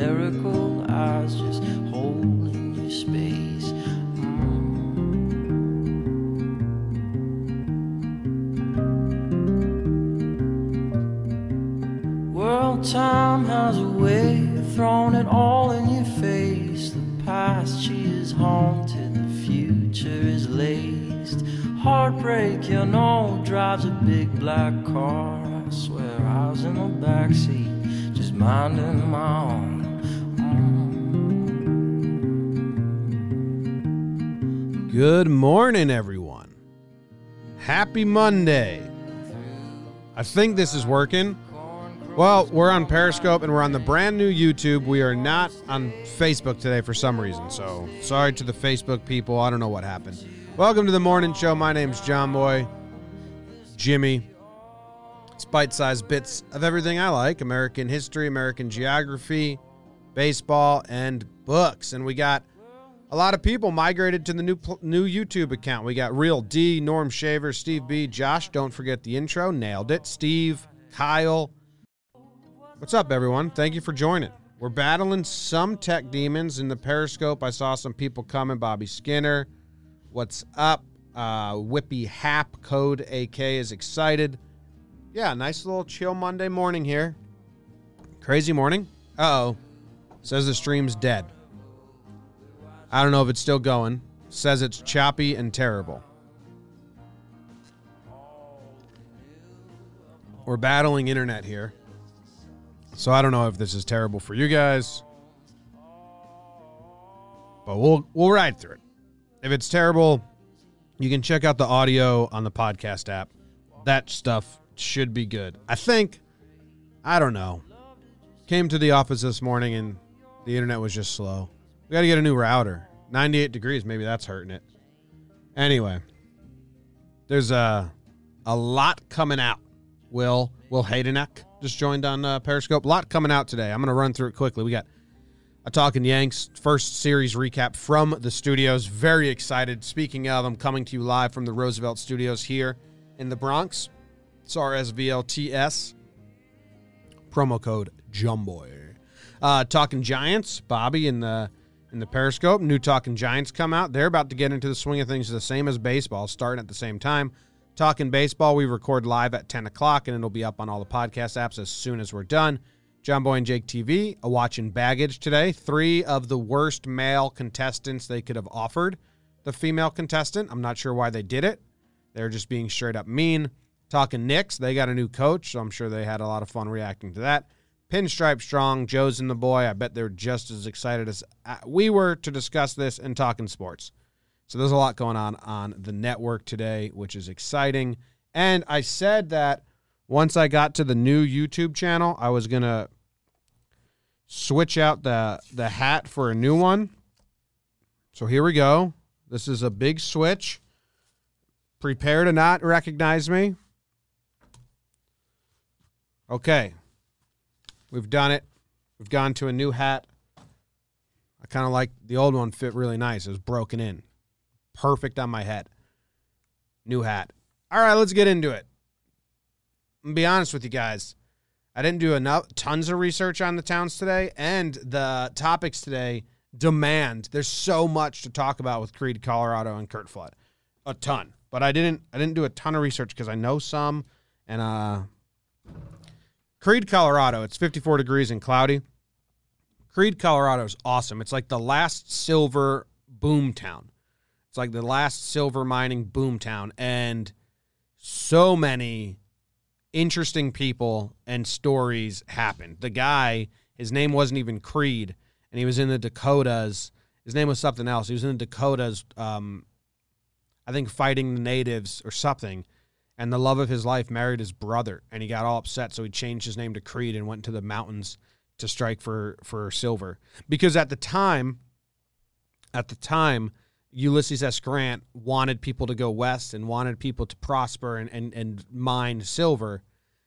miracle eyes just holding your space. Mm. World time has a way of throwing it all in your face. The past she is haunted, the future is laced. Heartbreak, you know, drives a big black car. I swear I was in the backseat, just minding my own. Good morning, everyone. Happy Monday. I think this is working. Well, we're on Periscope and we're on the brand new YouTube. We are not on Facebook today for some reason. So, sorry to the Facebook people. I don't know what happened. Welcome to the morning show. My name's Jomboy. Jimmy. It's bite sized bits of everything I like American history, American geography, baseball, and books. And we got a lot of people migrated to the new new YouTube account. We got Real D, Norm Shaver, Steve B, Josh. Don't forget the intro. Nailed it. Steve, Kyle. What's up, everyone? Thank you for joining. We're battling some tech demons in the Periscope. I saw some people coming. Bobby Skinner. What's up? Uh, Whippy Hap Code AK is excited. Yeah, nice little chill Monday morning here. Crazy morning. Uh oh. Says the stream's dead. I don't know if it's still going. Says it's choppy and terrible. We're battling internet here. So I don't know if this is terrible for you guys. But we'll we'll ride through it. If it's terrible, you can check out the audio on the podcast app. That stuff should be good. I think I don't know. Came to the office this morning and the internet was just slow. We got to get a new router. 98 degrees, maybe that's hurting it. Anyway, there's a a lot coming out. Will Will Haydenek just joined on uh, Periscope. A lot coming out today. I'm going to run through it quickly. We got a Talking Yanks first series recap from the studios. Very excited. Speaking of, I'm coming to you live from the Roosevelt Studios here in the Bronx. It's RSVLTS. Promo code Jomboy. Uh, Talking Giants, Bobby and the in the Periscope. New Talking Giants come out. They're about to get into the swing of things, the same as baseball, starting at the same time. Talking baseball, we record live at 10 o'clock, and it'll be up on all the podcast apps as soon as we're done. Jomboy and Jake TV, a uh, watching baggage today. Three of the worst male contestants they could have offered the female contestant. I'm not sure why they did it. They're just being straight up mean. Talking Knicks, they got a new coach, so I'm sure they had a lot of fun reacting to that. Pinstripe Strong, Joe's and the boy. I bet they're just as excited as uh, we were to discuss this and talking sports. So there's a lot going on on the network today, which is exciting. And I said that once I got to the new YouTube channel, I was gonna switch out the the hat for a new one. So here we go. This is a big switch. Prepare to not recognize me. Okay. We've done it. We've gone to a new hat. I kind of like the old one fit really nice. It was broken in. Perfect on my head. New hat. All right, let's get into it. I'm be honest with you guys. I didn't do enough tons of research on the towns today, and the topics today demand. There's so much to talk about with Creede, Colorado, and Curt Flood. A ton. But I didn't I didn't do a ton of research because I know some and uh Creede, Colorado. It's 54 degrees and cloudy. Creede, Colorado is awesome. It's like the last silver boom town. It's like the last silver mining boom town. And so many interesting people and stories happened. The guy, his name wasn't even Creede, and he was in the Dakotas. His name was something else. He was in the Dakotas, um, I think, fighting the natives or something and the love of his life married his brother and he got all upset so he changed his name to Creede and went to the mountains to strike for for silver. Because at the time at the time ulysses s. Grant wanted people to go west and wanted people to prosper and and, and mine silver.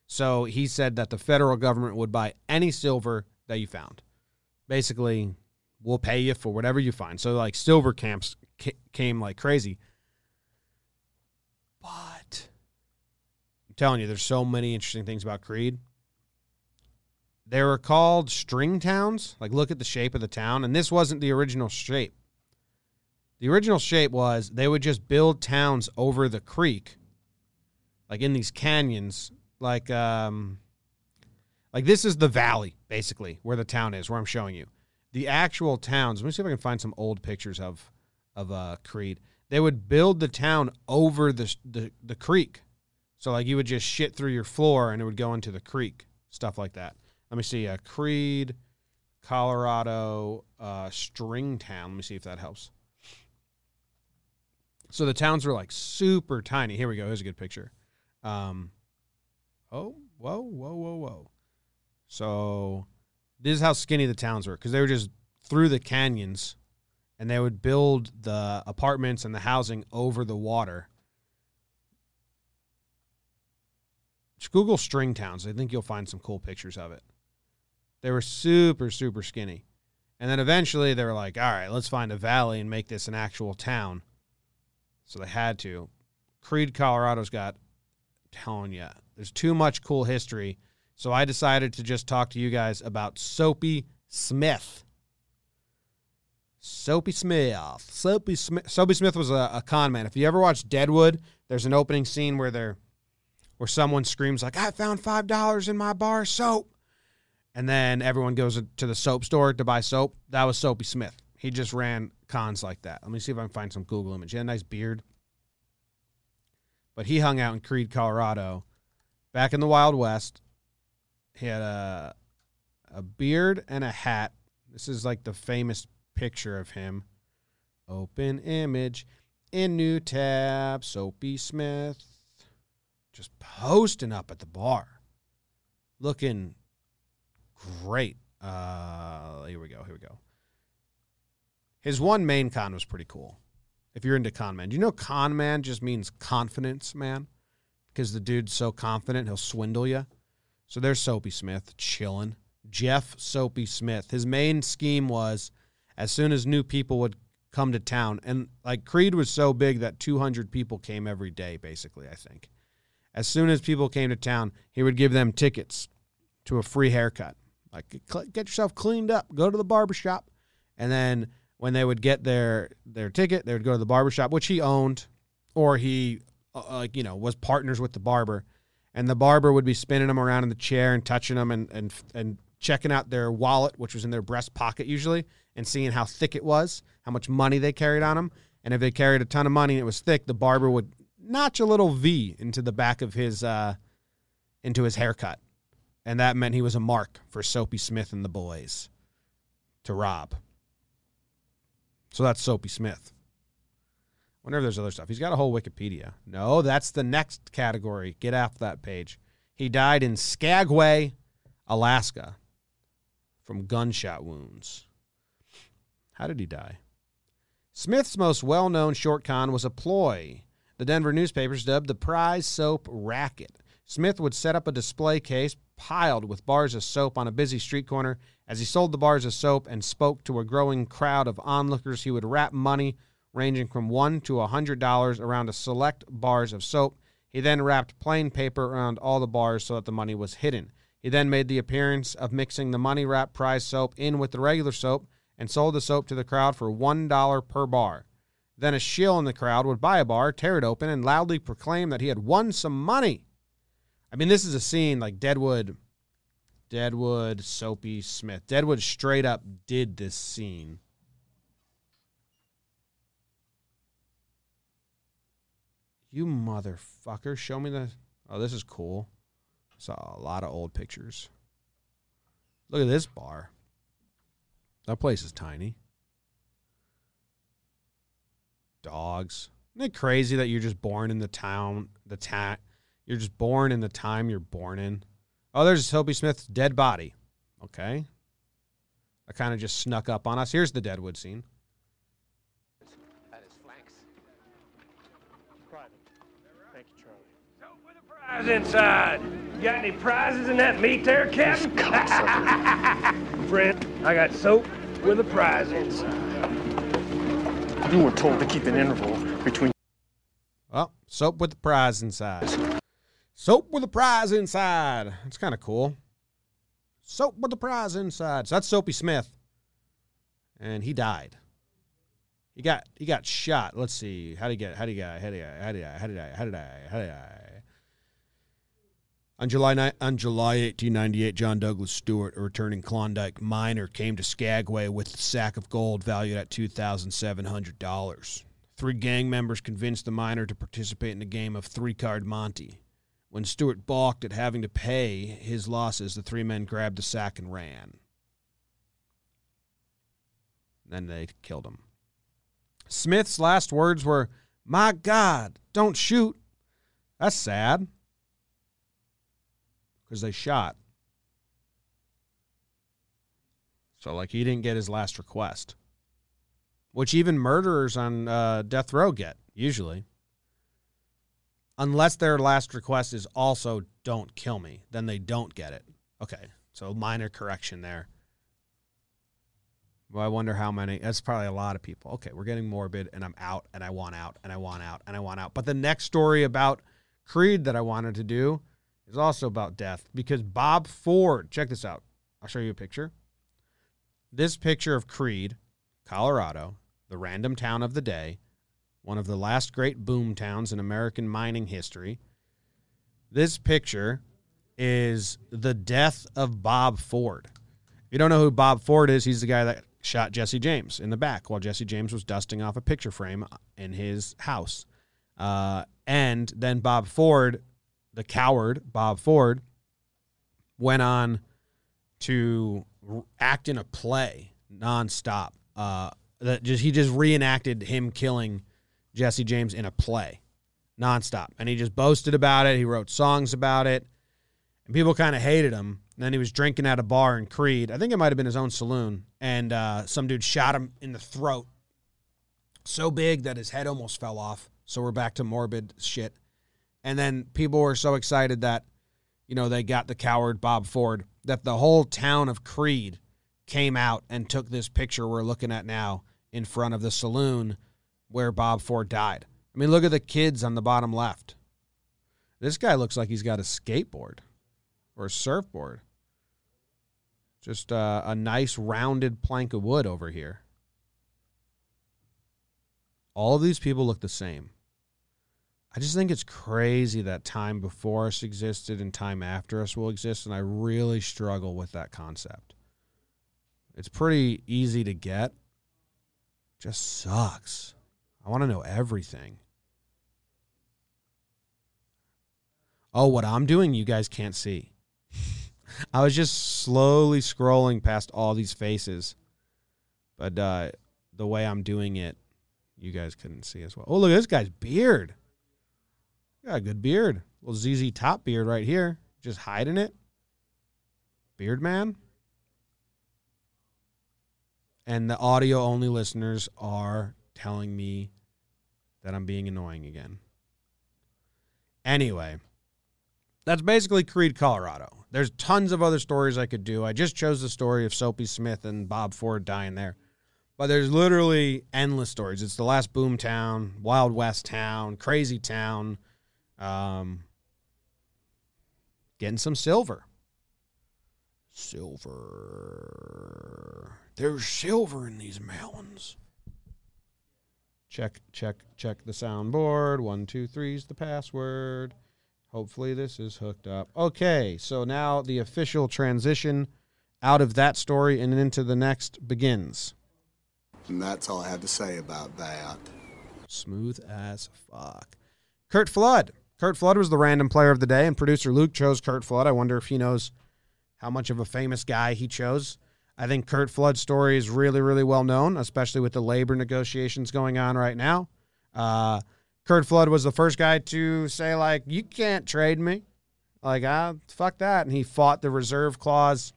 So he said that the federal government would buy any silver that you found. Basically we'll pay you for whatever you find. So like silver camps ca- came like crazy. But I'm telling you, there's so many interesting things about Creede. They were called string towns. Like, look at the shape of the town. And this wasn't the original shape. The original shape was they would just build towns over the creek, like in these canyons. Like, um, like this is the valley, basically, where the town is, where I'm showing you. The actual towns, let me see if I can find some old pictures of of uh, Creede. They would build the town over the, the the creek. So like you would just shit through your floor and it would go into the creek, stuff like that. Let me see, uh, Creede, Colorado, uh, Stringtown. Let me see if that helps. So the towns were like super tiny. Here we go. Here's a good picture. Um, oh, whoa, whoa, whoa, whoa. So this is how skinny the towns were because they were just through the canyons and they would build the apartments and the housing over the water. Just Google string towns. I think you'll find some cool pictures of it. They were super, super skinny. And then eventually they were like, all right, let's find a valley and make this an actual town. So they had to. Creede, Colorado's got, telling you, there's too much cool history. So I decided to just talk to you guys about Soapy Smith. Soapy Smith. Soapy Smith. Soapy Smith was a, a con man. If you ever watch Deadwood, there's an opening scene where they're where someone screams like, "I found five dollars in my bar soap," and then everyone goes to the soap store to buy soap. That was Soapy Smith. He just ran cons like that. Let me see if I can find some Google image. He had a nice beard, but he hung out in Creede, Colorado, back in the Wild West. He had a a beard and a hat. This is like the famous picture of him. Open image in new tab. Soapy Smith just posting up at the bar, looking great. Uh, here we go. Here we go. His one main con was pretty cool. If you're into con man, do you know con man just means confidence man? Because the dude's so confident he'll swindle you. So there's Soapy Smith chilling. Jeff Soapy Smith. His main scheme was as soon as new people would come to town, and like Creede was so big that 200 people came every day, basically, I think. As soon as people came to town, he would give them tickets to a free haircut. Like, get yourself cleaned up, go to the barbershop. And then when they would get their their ticket, they would go to the barbershop, which he owned, or he, uh, like, you know, was partners with the barber. And the barber would be spinning them around in the chair and touching them and, and, and checking out their wallet, which was in their breast pocket usually, and seeing how thick it was, how much money they carried on them. And if they carried a ton of money and it was thick, the barber would notch a little V into the back of his uh, into his haircut, and that meant he was a mark for Soapy Smith and the boys to rob. So that's Soapy Smith. Wonder if there's other stuff. He's got a whole Wikipedia. No, that's the next category. Get off that page. He died in Skagway, Alaska, from gunshot wounds. How did he die? Smith's most well known short con was a ploy the Denver newspapers dubbed the prize soap racket. Smith would set up a display case piled with bars of soap on a busy street corner. As he sold the bars of soap and spoke to a growing crowd of onlookers, he would wrap money ranging from one to a hundred dollars around a select bars of soap. He then wrapped plain paper around all the bars so that the money was hidden. He then made the appearance of mixing the money wrapped prize soap in with the regular soap and sold the soap to the crowd for one dollar per bar. Then a shill in the crowd would buy a bar, tear it open, and loudly proclaim that he had won some money. I mean, this is a scene like Deadwood, Deadwood, Soapy Smith. Deadwood straight up did this scene. You motherfucker. Show me the. Oh, this is cool. Saw a lot of old pictures. Look at this bar. That place is tiny dogs. Isn't it crazy that you're just born in the town, the ta- you're just born in the time you're born in? Oh, there's Soapy Smith's dead body. Okay. That kind of just snuck up on us. Here's the Deadwood scene. At his flanks. Private. Thank you, Charlie. So With a prize inside. You got any prizes in that meat there, Captain? Friend, I got soap with a prize inside. You were told to keep an interval between. Oh, soap with the prize inside. Soap with a prize inside. It's kind of cool. Soap with the prize inside. So that's Soapy Smith. And he died. He got he got shot. Let's see. How did he get how did he get how did he how did he how did I how did I how did I on July ni- on July 1898, John Douglas Stewart, a returning Klondike miner, came to Skagway with a sack of gold valued at two thousand seven hundred dollars. Three gang members convinced the miner to participate in a game of three card Monte. When Stewart balked at having to pay his losses, the three men grabbed the sack and ran. Then they killed him. Smith's last words were, My God, don't shoot. That's sad. Because they shot. So, like, he didn't get his last request, which even murderers on uh, death row get, usually. Unless their last request is also, don't kill me, then they don't get it. Okay. So, minor correction there. Well, I wonder how many. That's probably a lot of people. Okay, we're getting morbid, and I'm out, and I want out, and I want out, and I want out. But the next story about Creede that I wanted to do is also about death because Bob Ford, check this out. I'll show you a picture. This picture of Creede, Colorado, the random town of the day, one of the last great boom towns in American mining history. This picture is the death of Bob Ford. If you don't know who Bob Ford is, he's the guy that shot Jesse James in the back while Jesse James was dusting off a picture frame in his house. Uh, and then Bob Ford, the coward Bob Ford, went on to act in a play nonstop. Uh, that just he just reenacted him killing Jesse James in a play nonstop, and he just boasted about it. He wrote songs about it, and people kind of hated him. And then he was drinking at a bar in Creede. I think it might have been his own saloon, and uh, some dude shot him in the throat, so big that his head almost fell off. So we're back to morbid shit. And then people were so excited that, you know, they got the coward Bob Ford that the whole town of Creede came out and took this picture we're looking at now in front of the saloon where Bob Ford died. I mean, look at the kids on the bottom left. This guy looks like he's got a skateboard or a surfboard. Just uh, a nice rounded plank of wood over here. All of these people look the same. I just think it's crazy that time before us existed and time after us will exist, and I really struggle with that concept. It's pretty easy to get, just sucks. I want to know everything. Oh, what I'm doing, you guys can't see. I was just slowly scrolling past all these faces, but uh, the way I'm doing it, you guys couldn't see as well. Oh, look at this guy's beard. Got a good beard. Little ZZ Top beard right here. Just hiding it. Beard man. And the audio only listeners are telling me that I'm being annoying again. Anyway, that's basically Creede, Colorado. There's tons of other stories I could do. I just chose the story of Soapy Smith and Bob Ford dying there. But there's literally endless stories. It's the last boom town, Wild West town, crazy town, um, getting some silver. Silver. There's silver in these melons. Check, check, check the soundboard. One, two, three's the password. Hopefully, this is hooked up. Okay, so now the official transition out of that story and into the next begins. And that's all I have to say about that. Smooth as fuck. Curt Flood. Curt Flood was the random player of the day, and producer Luke chose Curt Flood. I wonder if he knows how much of a famous guy he chose. I think Curt Flood's story is really, really well known, especially with the labor negotiations going on right now. Uh, Curt Flood was the first guy to say, like, you can't trade me. Like, ah, fuck that. And he fought the reserve clause.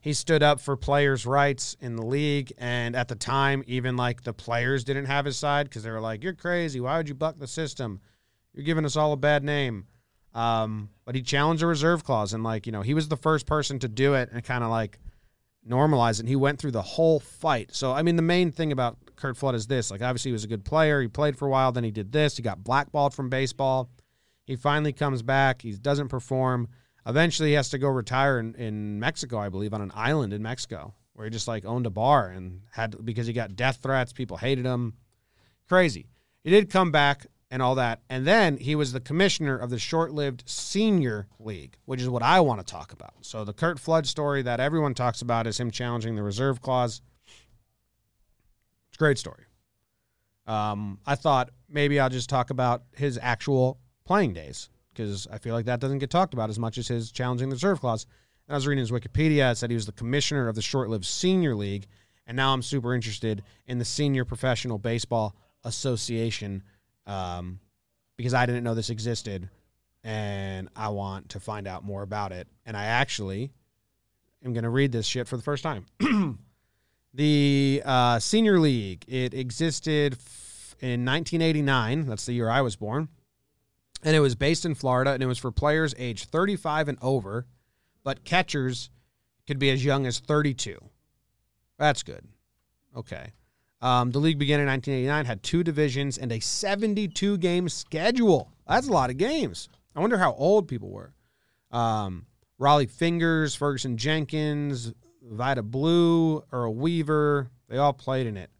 He stood up for players' rights in the league. And at the time, even like the players didn't have his side because they were like, you're crazy. Why would you buck the system? You're giving us all a bad name. Um, but he challenged a reserve clause. And, like, you know, he was the first person to do it and kind of like normalize it. And he went through the whole fight. So, I mean, the main thing about Curt Flood is this. Like, obviously, he was a good player. He played for a while. Then he did this. He got blackballed from baseball. He finally comes back. He doesn't perform. Eventually, he has to go retire in, in Mexico, I believe, on an island in Mexico, where he just like owned a bar and had because he got death threats. People hated him. Crazy. He did come back and all that, and then he was the commissioner of the short-lived Senior League, which is what I want to talk about. So the Curt Flood story that everyone talks about is him challenging the reserve clause. It's a great story. Um, I thought maybe I'll just talk about his actual playing days because I feel like that doesn't get talked about as much as his challenging the reserve clause. And I was reading his Wikipedia. It said he was the commissioner of the short-lived Senior League, and now I'm super interested in the Senior Professional Baseball Association um, because I didn't know this existed, and I want to find out more about it. And I actually am going to read this shit for the first time. the uh, Senior League it existed f- in 1989. That's the year I was born and it was based in Florida, and it was for players age 35 and over, but catchers could be as young as 32. That's good. Okay. Um, the league began in 1989, had two divisions and a 72 game schedule. That's a lot of games. I wonder how old people were. Um, Rollie Fingers, Ferguson Jenkins, Vida Blue, Earl Weaver, they all played in it.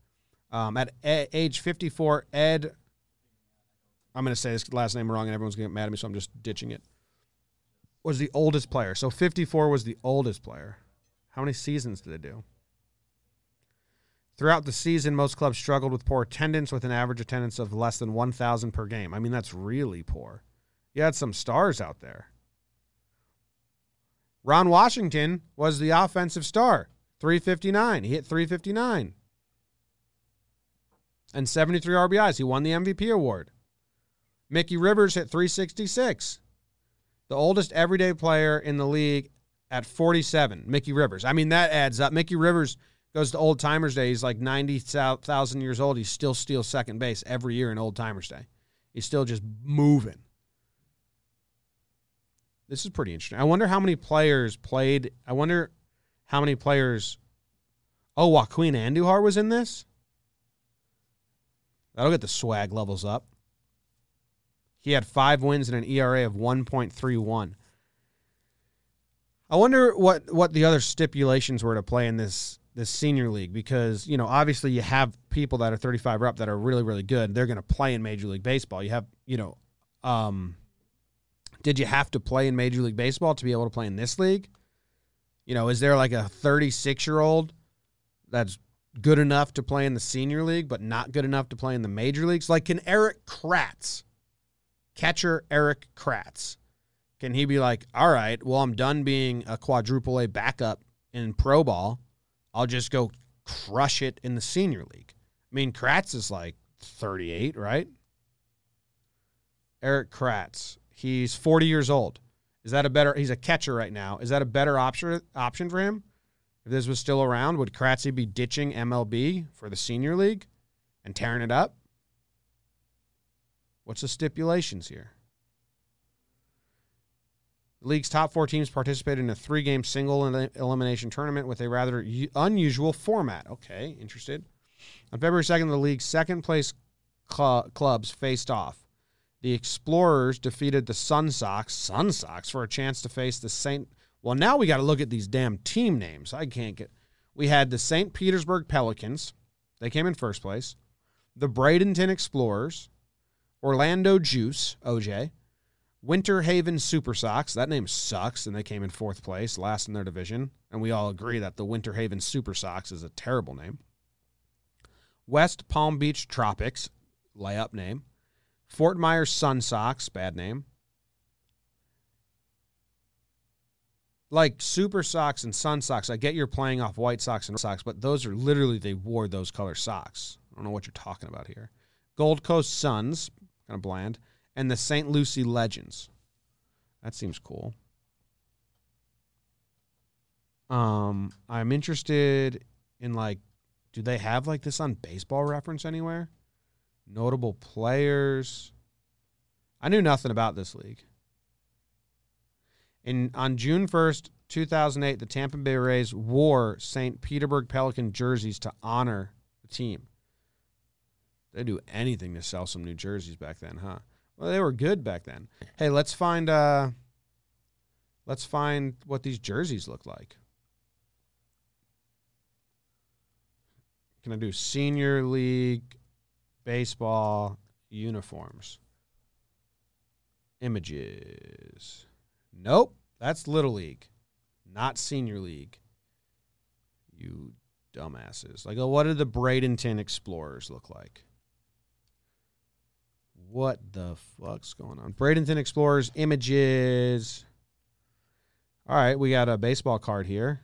Um, at a- age 54, Ed I'm going to say his last name wrong and everyone's going to get mad at me, so I'm just ditching it. Was the oldest player. So 54 was the oldest player. How many seasons did they do? Throughout the season, most clubs struggled with poor attendance with an average attendance of less than 1,000 per game. I mean, that's really poor. You had some stars out there. Ron Washington was the offensive star, 359. He hit 359 and 73 RBIs. He won the MVP award. Mickey Rivers hit 366. The oldest everyday player in the league at 47, Mickey Rivers. I mean, that adds up. Mickey Rivers goes to Old Timers Day. He's like 90,000 years old. He still steals second base every year in Old Timers Day. He's still just moving. This is pretty interesting. I wonder how many players played. I wonder how many players. Oh, Joaquin Andujar was in this? That'll get the swag levels up. He had five wins and an ERA of 1.31. I wonder what what the other stipulations were to play in this this senior league because you know obviously you have people that are 35 or up that are really really good. They're going to play in Major League Baseball. You have you know, um, did you have to play in Major League Baseball to be able to play in this league? You know, is there like a 36 year old that's good enough to play in the senior league but not good enough to play in the major leagues? Like, can Erik Kratz, catcher Erik Kratz, can he be like, all right, well, I'm done being a quadruple A backup in pro ball. I'll just go crush it in the senior league. I mean, Kratz is like 38, right? Erik Kratz. He's 40 years old. Is that a better? He's a catcher right now. Is that a better option option for him? If this was still around, would Kratzy be ditching MLB for the senior league and tearing it up? What's the stipulations here? The league's top four teams participated in a three game single elimination tournament with a rather unusual format. Okay, interested. On February 2nd, the league's second place cl- clubs faced off. The Explorers defeated the Sun Sox, Sun Sox, for a chance to face the St. Well, now we got to look at these damn team names. I can't get. We had the St. Petersburg Pelicans. They came in first place. The Bradenton Explorers. Orlando Juice, OJ. Winter Haven Super Sox. That name sucks, and they came in fourth place, last in their division. And we all agree that the Winter Haven Super Sox is a terrible name. West Palm Beach Tropics, layup name. Fort Myers Sun Sox, bad name. Like Super Sox and Sun Sox, I get you're playing off White Sox and Red Sox, but those are literally they wore those color socks. I don't know what you're talking about here. Gold Coast Suns, kind of bland, and the St. Lucie Legends. That seems cool. Um, I'm interested in like, do they have like this on Baseball Reference anywhere? Notable players. I knew nothing about this league. In on June 1st, 2008, the Tampa Bay Rays wore St. Petersburg Pelican jerseys to honor the team. They do anything to sell some new jerseys back then, huh? Well, they were good back then. Hey, let's find uh Let's find what these jerseys look like. Can I do senior league baseball uniforms? Images. Nope, that's little league, not senior league. You dumbasses. Like, oh, what did the Bradenton Explorers look like? What the fuck's going on? Bradenton Explorers images. All right, we got a baseball card here.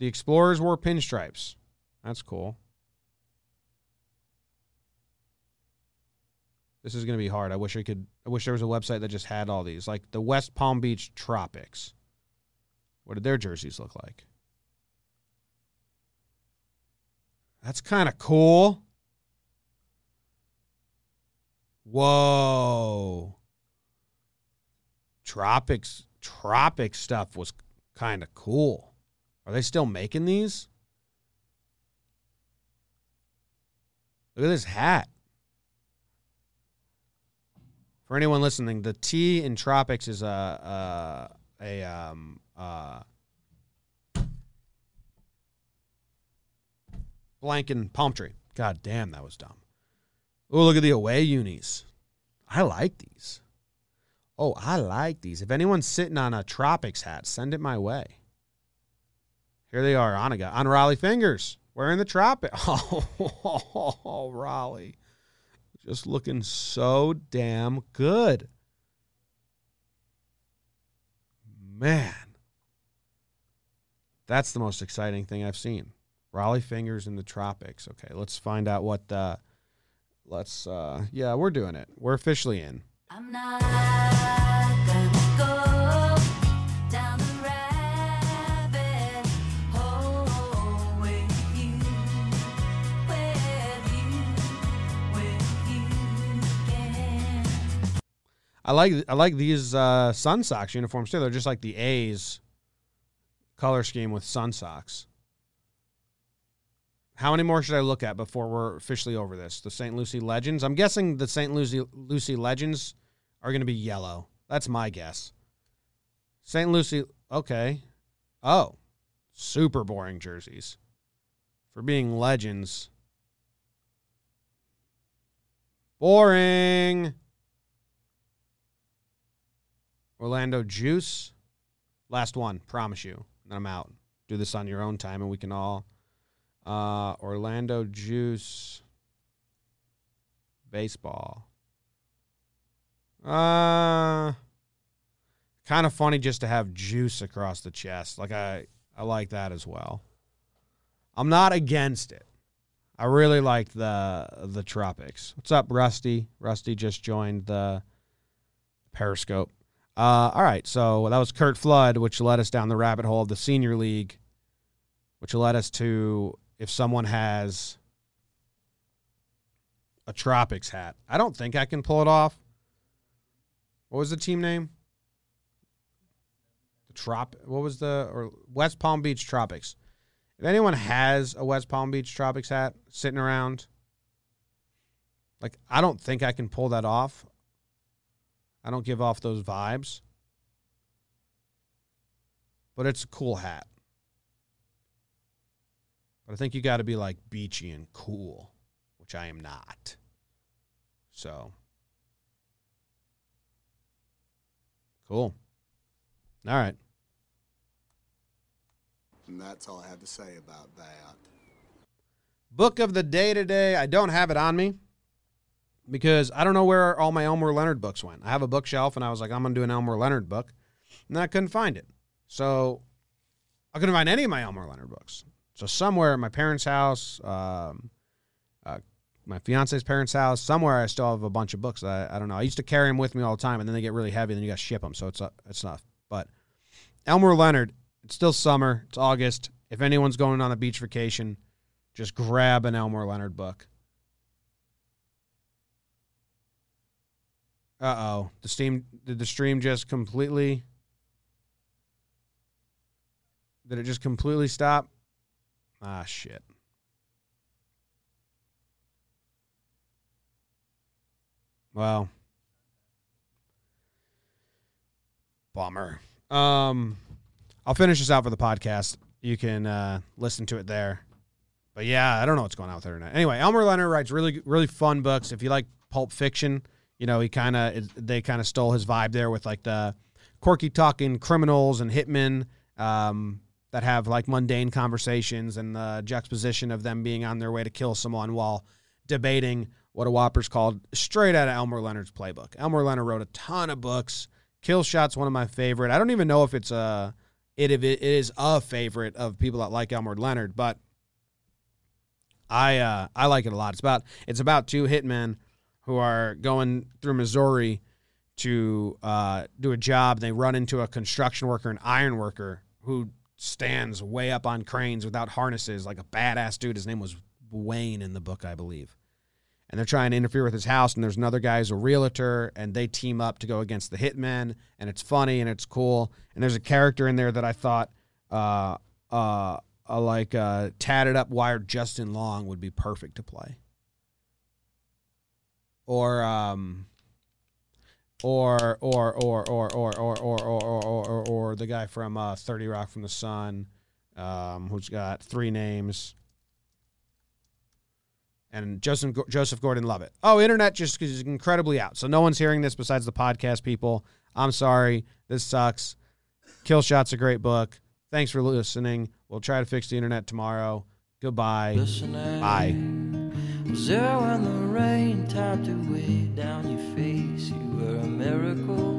The Explorers wore pinstripes. That's cool. This is going to be hard. I wish I could. I wish there was a website that just had all these, like the West Palm Beach Tropics. What did their jerseys look like? That's kind of cool. Whoa. Tropics tropic stuff was kind of cool. Are they still making these? Look at this hat. For anyone listening, the T in tropics is a a, a um uh blank and palm tree. God damn, that was dumb. Oh, look at the away unis. I like these. Oh, I like these. If anyone's sitting on a tropics hat, send it my way. Here they are on a guy on Rollie Fingers wearing the tropic. Oh, Rollie, just looking so damn good. Man, that's the most exciting thing I've seen. Rollie Fingers in the tropics. Okay, let's find out what the. Let's. uh Yeah, we're doing it. We're officially in. I'm not gonna go down the rabbit hole with you, with you, with you again. I like I like these uh, Sun Sox uniforms too. They're just like the A's color scheme with Sun Sox. How many more should I look at before we're officially over this? The St. Lucie Legends. I'm guessing the St. Lucie Lucie Legends are going to be yellow. That's my guess. St. Lucie. Okay. Oh, super boring jerseys for being legends. Boring. Orlando Juice. Last one, promise you. Then I'm out. Do this on your own time and we can all uh Orlando Juice baseball. Uh kind of funny just to have juice across the chest. Like I I like that as well. I'm not against it. I really like the the tropics. What's up, Rusty? Rusty just joined the Periscope. Uh, all right, so that was Curt Flood, which led us down the rabbit hole of the senior league, which led us to if someone has a tropics hat. I don't think I can pull it off. What was the team name? The trop. What was the or West Palm Beach Tropics? If anyone has a West Palm Beach Tropics hat sitting around, like I don't think I can pull that off. I don't give off those vibes. But it's a cool hat. But I think you got to be like beachy and cool, which I am not. So, cool. All right. And that's all I have to say about that. Book of the day today. I don't have it on me because I don't know where all my Elmore Leonard books went. I have a bookshelf and I was like, I'm going to do an Elmore Leonard book. And I couldn't find it. So I couldn't find any of my Elmore Leonard books. So somewhere at my parents' house, um, uh, my fiance's parents' house, somewhere I still have a bunch of books. I, I don't know. I used to carry them with me all the time, and then they get really heavy, and then you got to ship them. So it's uh, it's enough. But Elmore Leonard, it's still summer. It's August. If anyone's going on a beach vacation, just grab an Elmore Leonard book. Uh oh. The steam did the stream just completely did it just completely stop? Ah shit. Well. Bummer. Um, I'll finish this out for the podcast. You can uh, listen to it there. But yeah, I don't know what's going on with internet. Anyway, Elmore Leonard writes really, really fun books. If you like pulp fiction, you know he kind of they kind of stole his vibe there with like the quirky talking criminals and hitmen um, that have like mundane conversations and the juxtaposition of them being on their way to kill someone while debating what a whopper's called straight out of Elmore Leonard's playbook. Elmore Leonard wrote a ton of books. Kill Shot's one of my favorite. I don't even know if it's a it if it is a favorite of people that like Elmore Leonard, but I uh, I like it a lot. It's about it's about two hitmen who are going through Missouri to uh, do a job. They run into a construction worker, an iron worker, who stands way up on cranes without harnesses, like a badass dude. His name was Wayne in the book, I believe. And they're trying to interfere with his house, and there's another guy who's a realtor, and they team up to go against the hitmen, and it's funny and it's cool. And there's a character in there that I thought, uh, uh, uh like uh, tatted up, wired Justin Long would be perfect to play. Or um, or or or or or or or or or or, or, or the guy from uh, Thirty Rock from the Sun, um, who's got three names, and Joseph Joseph Gordon-Levitt. Oh, internet just is incredibly out, so no one's hearing this besides the podcast people. I'm sorry, this sucks. Kill Shot's a great book. Thanks for listening. We'll try to fix the internet tomorrow. Goodbye. Listening. Bye face, you were a miracle.